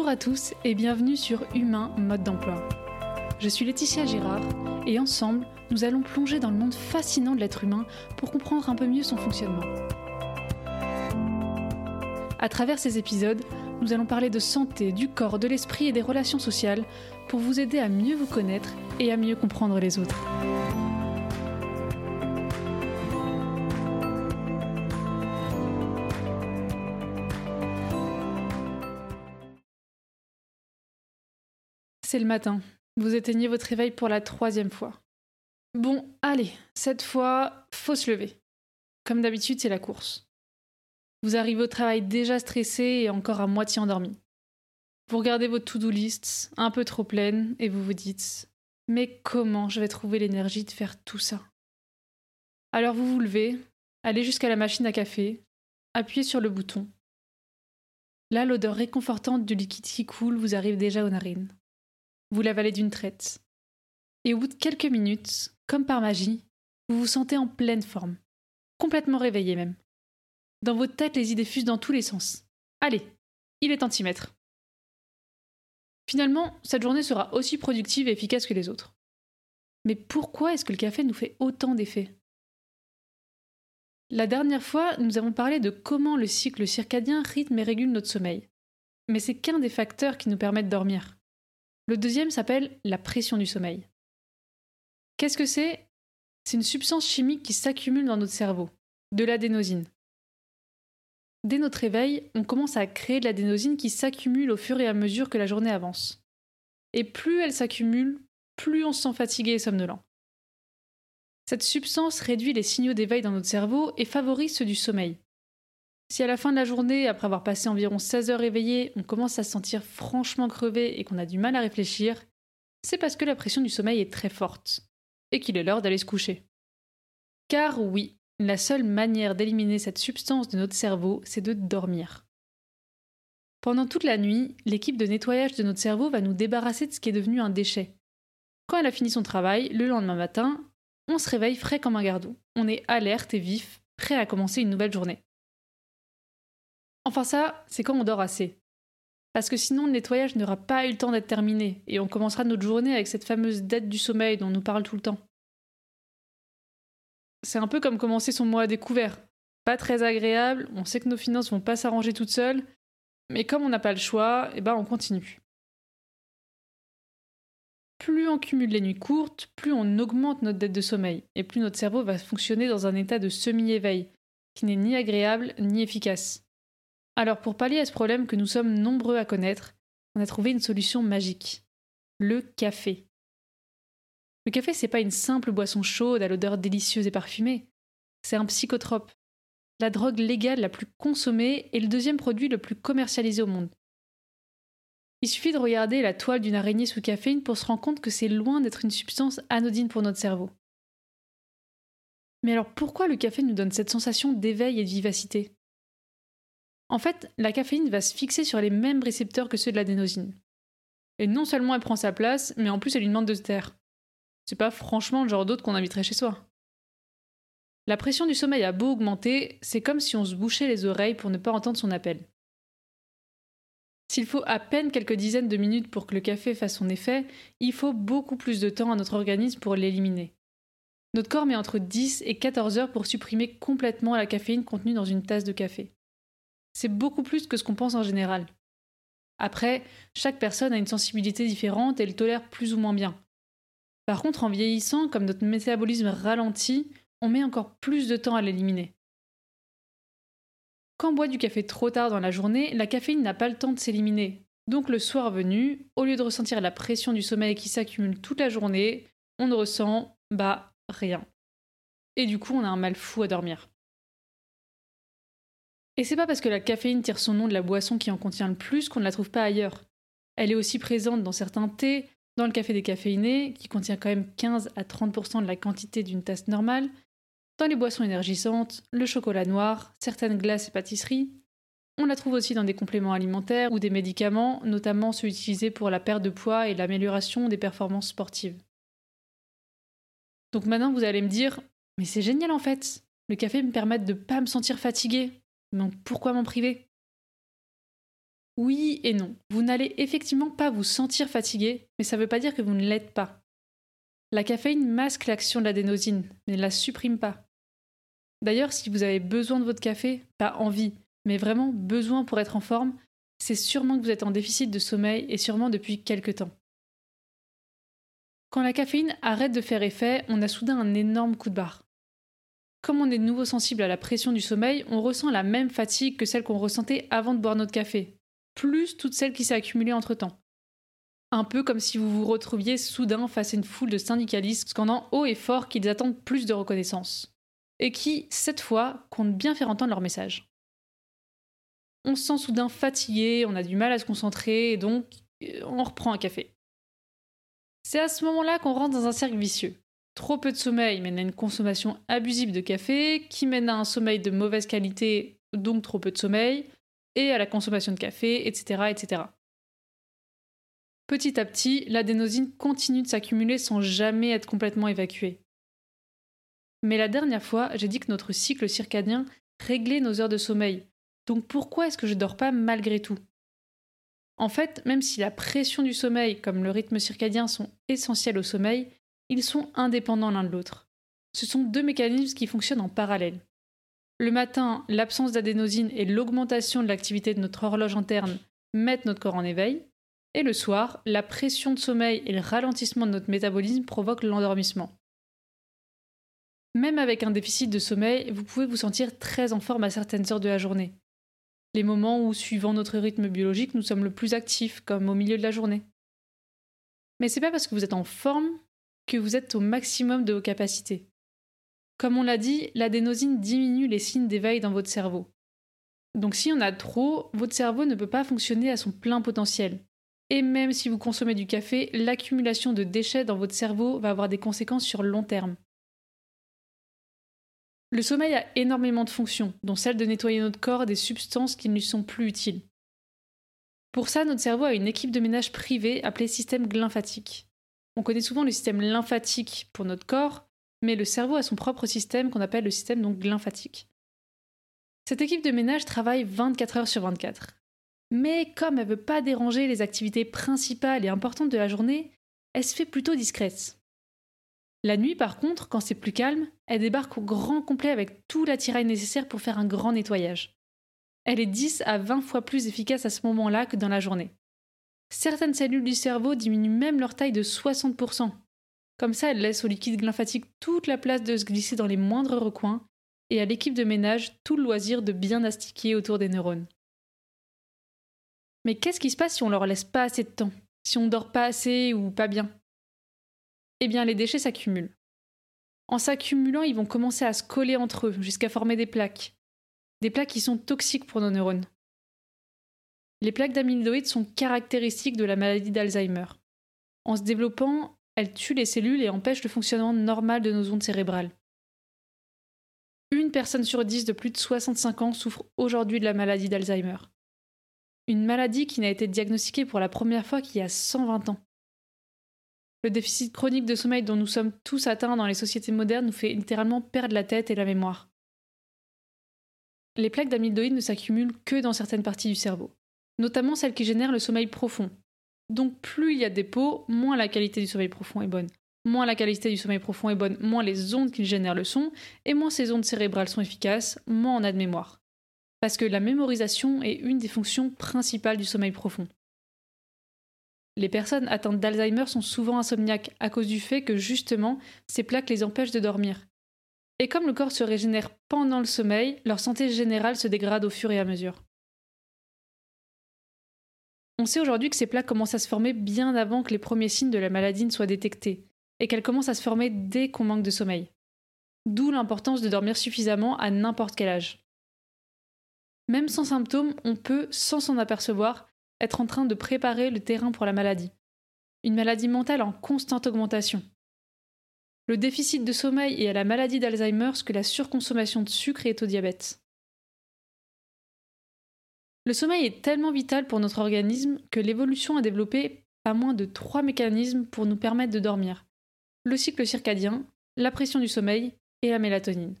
Bonjour à tous et bienvenue sur Humain Mode d'emploi. Je suis Laetitia Girard et ensemble, nous allons plonger dans le monde fascinant de l'être humain pour comprendre un peu mieux son fonctionnement. À travers ces épisodes, nous allons parler de santé, du corps, de l'esprit et des relations sociales pour vous aider à mieux vous connaître et à mieux comprendre les autres. C'est le matin. Vous éteignez votre réveil pour la troisième fois. Bon, allez, cette fois, faut se lever. Comme d'habitude, c'est la course. Vous arrivez au travail déjà stressé et encore à moitié endormi. Vous regardez votre to-do list, un peu trop pleine, et vous vous dites Mais comment je vais trouver l'énergie de faire tout ça? Alors vous vous levez, allez jusqu'à la machine à café, appuyez sur le bouton. Là, l'odeur réconfortante du liquide qui coule vous arrive déjà aux narines. Vous l'avalez d'une traite. Et au bout de quelques minutes, comme par magie, vous vous sentez en pleine forme, complètement réveillé même. Dans votre tête, les idées fusent dans tous les sens. Allez, il est temps de mettre. Finalement, cette journée sera aussi productive et efficace que les autres. Mais pourquoi est-ce que le café nous fait autant d'effets? La dernière fois, nous avons parlé de comment le cycle circadien rythme et régule notre sommeil. Mais c'est qu'un des facteurs qui nous permettent de dormir. Le deuxième s'appelle la pression du sommeil. Qu'est-ce que c'est? C'est une substance chimique qui s'accumule dans notre cerveau, de l'adénosine. Dès notre réveil, on commence à créer de l'adénosine qui s'accumule au fur et à mesure que la journée avance. Et plus elle s'accumule, plus on se sent fatigué et somnolent. Cette substance réduit les signaux d'éveil dans notre cerveau et favorise ceux du sommeil, si à la fin de la journée, après avoir passé environ 16 heures éveillé, on commence à se sentir franchement crevé et qu'on a du mal à réfléchir, c'est parce que la pression du sommeil est très forte et qu'il est l'heure d'aller se coucher. Car oui, la seule manière d'éliminer cette substance de notre cerveau, c'est de dormir. Pendant toute la nuit, l'équipe de nettoyage de notre cerveau va nous débarrasser de ce qui est devenu un déchet. Quand elle a fini son travail, le lendemain matin, on se réveille frais comme un gardou. On est alerte et vif, prêt à commencer une nouvelle journée. Enfin ça, c'est quand on dort assez. Parce que sinon le nettoyage n'aura pas eu le temps d'être terminé, et on commencera notre journée avec cette fameuse dette du sommeil dont on nous parle tout le temps. C'est un peu comme commencer son mois à découvert. Pas très agréable, on sait que nos finances vont pas s'arranger toutes seules, mais comme on n'a pas le choix, eh ben on continue. Plus on cumule les nuits courtes, plus on augmente notre dette de sommeil, et plus notre cerveau va fonctionner dans un état de semi-éveil, qui n'est ni agréable ni efficace. Alors pour pallier à ce problème que nous sommes nombreux à connaître, on a trouvé une solution magique. Le café. Le café, c'est pas une simple boisson chaude à l'odeur délicieuse et parfumée. C'est un psychotrope. La drogue légale la plus consommée et le deuxième produit le plus commercialisé au monde. Il suffit de regarder la toile d'une araignée sous caféine pour se rendre compte que c'est loin d'être une substance anodine pour notre cerveau. Mais alors pourquoi le café nous donne cette sensation d'éveil et de vivacité? En fait, la caféine va se fixer sur les mêmes récepteurs que ceux de l'adénosine. Et non seulement elle prend sa place, mais en plus elle lui demande de se taire. C'est pas franchement le genre d'autre qu'on inviterait chez soi. La pression du sommeil a beau augmenter, c'est comme si on se bouchait les oreilles pour ne pas entendre son appel. S'il faut à peine quelques dizaines de minutes pour que le café fasse son effet, il faut beaucoup plus de temps à notre organisme pour l'éliminer. Notre corps met entre 10 et 14 heures pour supprimer complètement la caféine contenue dans une tasse de café. C'est beaucoup plus que ce qu'on pense en général. Après, chaque personne a une sensibilité différente et elle tolère plus ou moins bien. Par contre, en vieillissant, comme notre métabolisme ralentit, on met encore plus de temps à l'éliminer. Quand on boit du café trop tard dans la journée, la caféine n'a pas le temps de s'éliminer. Donc le soir venu, au lieu de ressentir la pression du sommeil qui s'accumule toute la journée, on ne ressent, bah, rien. Et du coup, on a un mal fou à dormir. Et c'est pas parce que la caféine tire son nom de la boisson qui en contient le plus qu'on ne la trouve pas ailleurs. Elle est aussi présente dans certains thés, dans le café décaféiné, qui contient quand même 15 à 30% de la quantité d'une tasse normale, dans les boissons énergisantes, le chocolat noir, certaines glaces et pâtisseries. On la trouve aussi dans des compléments alimentaires ou des médicaments, notamment ceux utilisés pour la perte de poids et l'amélioration des performances sportives. Donc maintenant vous allez me dire, mais c'est génial en fait, le café me permet de ne pas me sentir fatigué, donc pourquoi m'en priver? Oui et non. Vous n'allez effectivement pas vous sentir fatigué, mais ça ne veut pas dire que vous ne l'êtes pas. La caféine masque l'action de l'adénosine, mais ne la supprime pas. D'ailleurs, si vous avez besoin de votre café, pas envie, mais vraiment besoin pour être en forme, c'est sûrement que vous êtes en déficit de sommeil et sûrement depuis quelque temps. Quand la caféine arrête de faire effet, on a soudain un énorme coup de barre. Comme on est de nouveau sensible à la pression du sommeil, on ressent la même fatigue que celle qu'on ressentait avant de boire notre café, plus toute celle qui s'est accumulée entre-temps. Un peu comme si vous vous retrouviez soudain face à une foule de syndicalistes scandant haut et fort qu'ils attendent plus de reconnaissance, et qui, cette fois, comptent bien faire entendre leur message. On se sent soudain fatigué, on a du mal à se concentrer, et donc euh, on reprend un café. C'est à ce moment-là qu'on rentre dans un cercle vicieux. Trop peu de sommeil mène à une consommation abusive de café, qui mène à un sommeil de mauvaise qualité, donc trop peu de sommeil, et à la consommation de café, etc. etc. Petit à petit, l'adénosine continue de s'accumuler sans jamais être complètement évacuée. Mais la dernière fois, j'ai dit que notre cycle circadien réglait nos heures de sommeil. Donc pourquoi est-ce que je dors pas malgré tout? En fait, même si la pression du sommeil comme le rythme circadien sont essentiels au sommeil, ils sont indépendants l'un de l'autre. Ce sont deux mécanismes qui fonctionnent en parallèle. Le matin, l'absence d'adénosine et l'augmentation de l'activité de notre horloge interne mettent notre corps en éveil. Et le soir, la pression de sommeil et le ralentissement de notre métabolisme provoquent l'endormissement. Même avec un déficit de sommeil, vous pouvez vous sentir très en forme à certaines heures de la journée. Les moments où, suivant notre rythme biologique, nous sommes le plus actifs, comme au milieu de la journée. Mais c'est pas parce que vous êtes en forme que vous êtes au maximum de vos capacités. Comme on l'a dit, l'adénosine diminue les signes d'éveil dans votre cerveau. Donc si on a trop, votre cerveau ne peut pas fonctionner à son plein potentiel. Et même si vous consommez du café, l'accumulation de déchets dans votre cerveau va avoir des conséquences sur long terme. Le sommeil a énormément de fonctions, dont celle de nettoyer notre corps des substances qui ne lui sont plus utiles. Pour ça, notre cerveau a une équipe de ménage privée appelée système glymphatique. On connaît souvent le système lymphatique pour notre corps, mais le cerveau a son propre système qu'on appelle le système donc lymphatique. Cette équipe de ménage travaille 24 heures sur 24. Mais comme elle ne veut pas déranger les activités principales et importantes de la journée, elle se fait plutôt discrète. La nuit, par contre, quand c'est plus calme, elle débarque au grand complet avec tout l'attirail nécessaire pour faire un grand nettoyage. Elle est 10 à 20 fois plus efficace à ce moment-là que dans la journée. Certaines cellules du cerveau diminuent même leur taille de 60%. Comme ça, elle laisse au liquide lymphatique toute la place de se glisser dans les moindres recoins et à l'équipe de ménage tout le loisir de bien astiquer autour des neurones. Mais qu'est-ce qui se passe si on leur laisse pas assez de temps? Si on dort pas assez ou pas bien? Eh bien, les déchets s'accumulent. En s'accumulant, ils vont commencer à se coller entre eux jusqu'à former des plaques. Des plaques qui sont toxiques pour nos neurones. Les plaques d'amyloïdes sont caractéristiques de la maladie d'Alzheimer. En se développant, elles tuent les cellules et empêchent le fonctionnement normal de nos ondes cérébrales. Une personne sur dix de plus de 65 ans souffre aujourd'hui de la maladie d'Alzheimer. Une maladie qui n'a été diagnostiquée pour la première fois qu'il y a 120 ans. Le déficit chronique de sommeil dont nous sommes tous atteints dans les sociétés modernes nous fait littéralement perdre la tête et la mémoire. Les plaques d'amyloïdes ne s'accumulent que dans certaines parties du cerveau notamment celles qui génèrent le sommeil profond. Donc plus il y a des dépôt, moins la qualité du sommeil profond est bonne. Moins la qualité du sommeil profond est bonne, moins les ondes qui génèrent le son, et moins ces ondes cérébrales sont efficaces, moins on a de mémoire. Parce que la mémorisation est une des fonctions principales du sommeil profond. Les personnes atteintes d'Alzheimer sont souvent insomniaques à cause du fait que justement ces plaques les empêchent de dormir. Et comme le corps se régénère pendant le sommeil, leur santé générale se dégrade au fur et à mesure. On sait aujourd'hui que ces plaques commencent à se former bien avant que les premiers signes de la maladie ne soient détectés, et qu'elles commencent à se former dès qu'on manque de sommeil. D'où l'importance de dormir suffisamment à n'importe quel âge. Même sans symptômes, on peut, sans s'en apercevoir, être en train de préparer le terrain pour la maladie. Une maladie mentale en constante augmentation. Le déficit de sommeil est à la maladie d'Alzheimer ce que la surconsommation de sucre est au diabète. Le sommeil est tellement vital pour notre organisme que l'évolution a développé pas moins de trois mécanismes pour nous permettre de dormir. Le cycle circadien, la pression du sommeil et la mélatonine.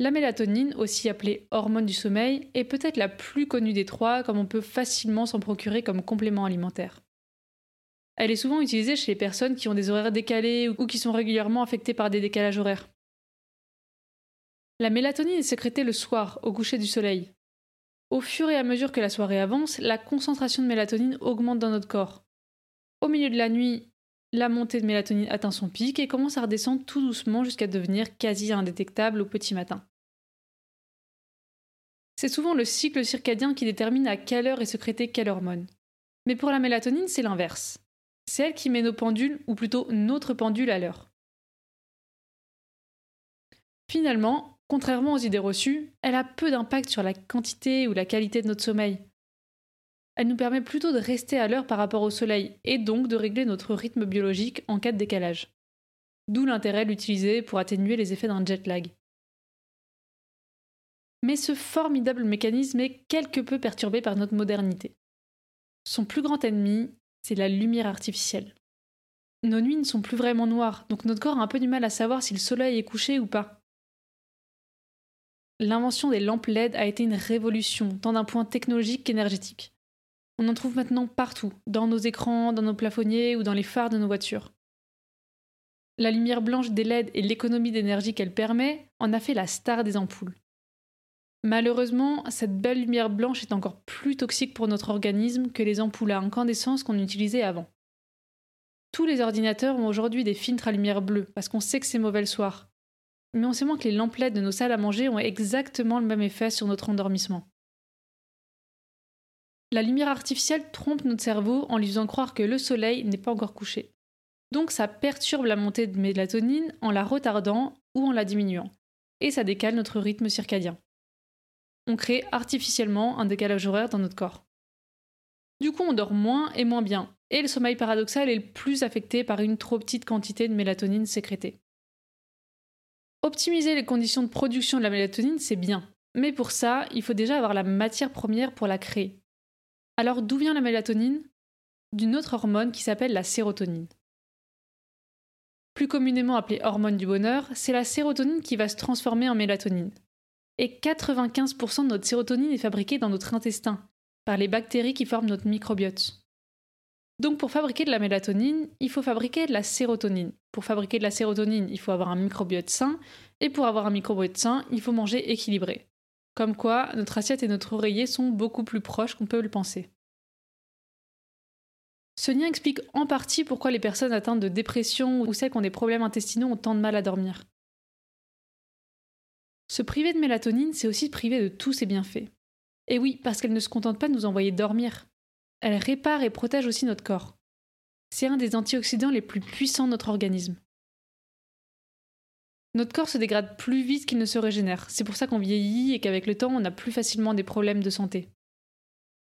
La mélatonine, aussi appelée hormone du sommeil, est peut-être la plus connue des trois, comme on peut facilement s'en procurer comme complément alimentaire. Elle est souvent utilisée chez les personnes qui ont des horaires décalés ou qui sont régulièrement affectées par des décalages horaires. La mélatonine est sécrétée le soir, au coucher du soleil. Au fur et à mesure que la soirée avance, la concentration de mélatonine augmente dans notre corps. Au milieu de la nuit, la montée de mélatonine atteint son pic et commence à redescendre tout doucement jusqu'à devenir quasi indétectable au petit matin. C'est souvent le cycle circadien qui détermine à quelle heure est sécrétée quelle hormone. Mais pour la mélatonine, c'est l'inverse. C'est elle qui met nos pendules, ou plutôt notre pendule, à l'heure. Finalement, contrairement aux idées reçues, elle a peu d'impact sur la quantité ou la qualité de notre sommeil. Elle nous permet plutôt de rester à l'heure par rapport au soleil et donc de régler notre rythme biologique en cas de décalage. D'où l'intérêt de l'utiliser pour atténuer les effets d'un jet lag. Mais ce formidable mécanisme est quelque peu perturbé par notre modernité. Son plus grand ennemi, c'est la lumière artificielle. Nos nuits ne sont plus vraiment noires, donc notre corps a un peu du mal à savoir si le soleil est couché ou pas. L'invention des lampes LED a été une révolution, tant d'un point technologique qu'énergétique. On en trouve maintenant partout, dans nos écrans, dans nos plafonniers ou dans les phares de nos voitures. La lumière blanche des LED et l'économie d'énergie qu'elle permet en a fait la star des ampoules. Malheureusement, cette belle lumière blanche est encore plus toxique pour notre organisme que les ampoules à incandescence qu'on utilisait avant. Tous les ordinateurs ont aujourd'hui des filtres à lumière bleue parce qu'on sait que c'est mauvais le soir. Mais on sait moins que les lampes LED de nos salles à manger ont exactement le même effet sur notre endormissement. La lumière artificielle trompe notre cerveau en lui faisant croire que le soleil n'est pas encore couché. Donc ça perturbe la montée de mélatonine en la retardant ou en la diminuant. Et ça décale notre rythme circadien. On crée artificiellement un décalage horaire dans notre corps. Du coup, on dort moins et moins bien, et le sommeil paradoxal est le plus affecté par une trop petite quantité de mélatonine sécrétée. Optimiser les conditions de production de la mélatonine, c'est bien, mais pour ça, il faut déjà avoir la matière première pour la créer, alors d'où vient la mélatonine? D'une autre hormone qui s'appelle la sérotonine. Plus communément appelée hormone du bonheur, c'est la sérotonine qui va se transformer en mélatonine. Et 95% de notre sérotonine est fabriquée dans notre intestin, par les bactéries qui forment notre microbiote. Donc pour fabriquer de la mélatonine, il faut fabriquer de la sérotonine. Pour fabriquer de la sérotonine, il faut avoir un microbiote sain, et pour avoir un microbiote sain, il faut manger équilibré. Comme quoi, notre assiette et notre oreiller sont beaucoup plus proches qu'on peut le penser. Ce lien explique en partie pourquoi les personnes atteintes de dépression ou celles qui ont des problèmes intestinaux ont tant de mal à dormir. Se priver de mélatonine, c'est aussi se priver de tous ses bienfaits. Et oui, parce qu'elle ne se contente pas de nous envoyer dormir. Elle répare et protège aussi notre corps. C'est un des antioxydants les plus puissants de notre organisme. Notre corps se dégrade plus vite qu'il ne se régénère. C'est pour ça qu'on vieillit et qu'avec le temps, on a plus facilement des problèmes de santé.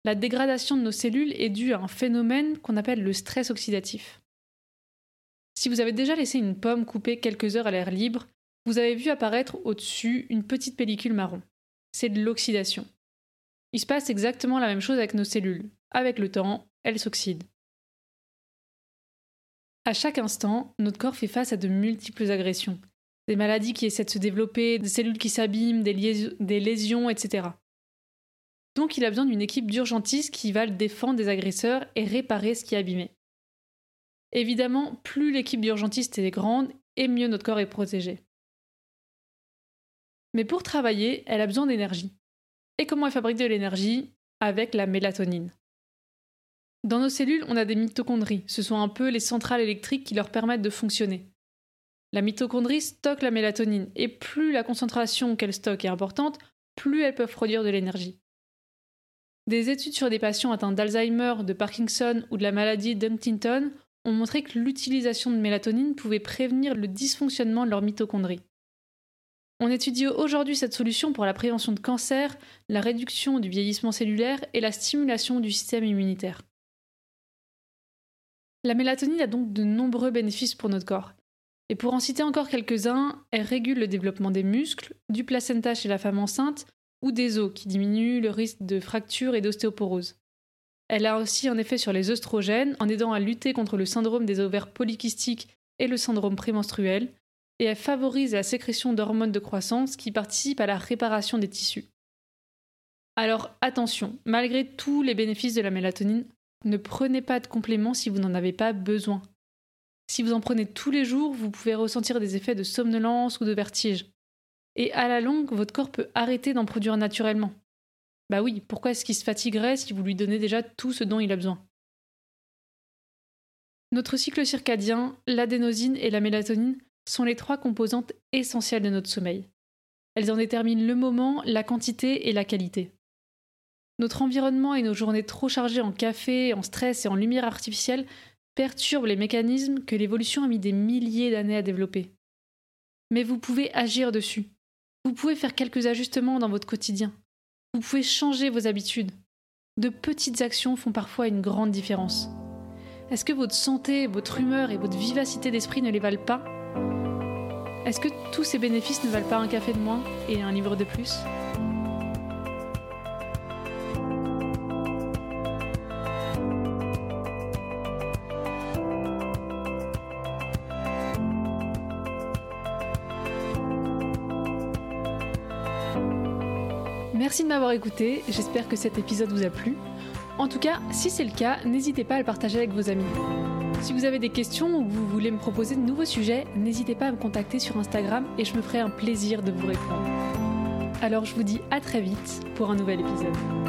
La dégradation de nos cellules est due à un phénomène qu'on appelle le stress oxydatif. Si vous avez déjà laissé une pomme coupée quelques heures à l'air libre, vous avez vu apparaître au-dessus une petite pellicule marron. C'est de l'oxydation. Il se passe exactement la même chose avec nos cellules. Avec le temps, elles s'oxydent. À chaque instant, notre corps fait face à de multiples agressions des maladies qui essaient de se développer, des cellules qui s'abîment, des, lésions, etc. Donc il a besoin d'une équipe d'urgentistes qui va le défendre des agresseurs et réparer ce qui est abîmé. Évidemment, plus l'équipe d'urgentistes est grande, et mieux notre corps est protégé. Mais pour travailler, elle a besoin d'énergie. Et comment elle fabrique de l'énergie? Avec la mélatonine. Dans nos cellules, on a des mitochondries. Ce sont un peu les centrales électriques qui leur permettent de fonctionner. La mitochondrie stocke la mélatonine, et plus la concentration qu'elle stocke est importante, plus elles peuvent produire de l'énergie. Des études sur des patients atteints d'Alzheimer, de Parkinson ou de la maladie d'Huntington ont montré que l'utilisation de mélatonine pouvait prévenir le dysfonctionnement de leur mitochondrie. On étudie aujourd'hui cette solution pour la prévention de cancer, la réduction du vieillissement cellulaire et la stimulation du système immunitaire. La mélatonine a donc de nombreux bénéfices pour notre corps. Et pour en citer encore quelques-uns, elle régule le développement des muscles, du placenta chez la femme enceinte ou des os qui diminuent le risque de fracture et d'ostéoporose. Elle a aussi un effet sur les œstrogènes en aidant à lutter contre le syndrome des ovaires polykystiques et le syndrome prémenstruel, et elle favorise la sécrétion d'hormones de croissance qui participent à la réparation des tissus. Alors attention, malgré tous les bénéfices de la mélatonine, ne prenez pas de compléments si vous n'en avez pas besoin. Si vous en prenez tous les jours, vous pouvez ressentir des effets de somnolence ou de vertige. Et à la longue, votre corps peut arrêter d'en produire naturellement. Bah oui, pourquoi est-ce qu'il se fatiguerait si vous lui donnez déjà tout ce dont il a besoin? Notre cycle circadien, l'adénosine et la mélatonine sont les trois composantes essentielles de notre sommeil. Elles en déterminent le moment, la quantité et la qualité. Notre environnement et nos journées trop chargées en café, en stress et en lumière artificielle perturbent les mécanismes que l'évolution a mis des milliers d'années à développer. Mais vous pouvez agir dessus. Vous pouvez faire quelques ajustements dans votre quotidien. Vous pouvez changer vos habitudes. De petites actions font parfois une grande différence. Est-ce que votre santé, votre humeur et votre vivacité d'esprit ne les valent pas? Est-ce que tous ces bénéfices ne valent pas un café de moins et un livre de plus? Écouté, j'espère que cet épisode vous a plu. En tout cas, si c'est le cas, n'hésitez pas à le partager avec vos amis. Si vous avez des questions ou vous voulez me proposer de nouveaux sujets, n'hésitez pas à me contacter sur Instagram et je me ferai un plaisir de vous répondre. Alors je vous dis à très vite pour un nouvel épisode.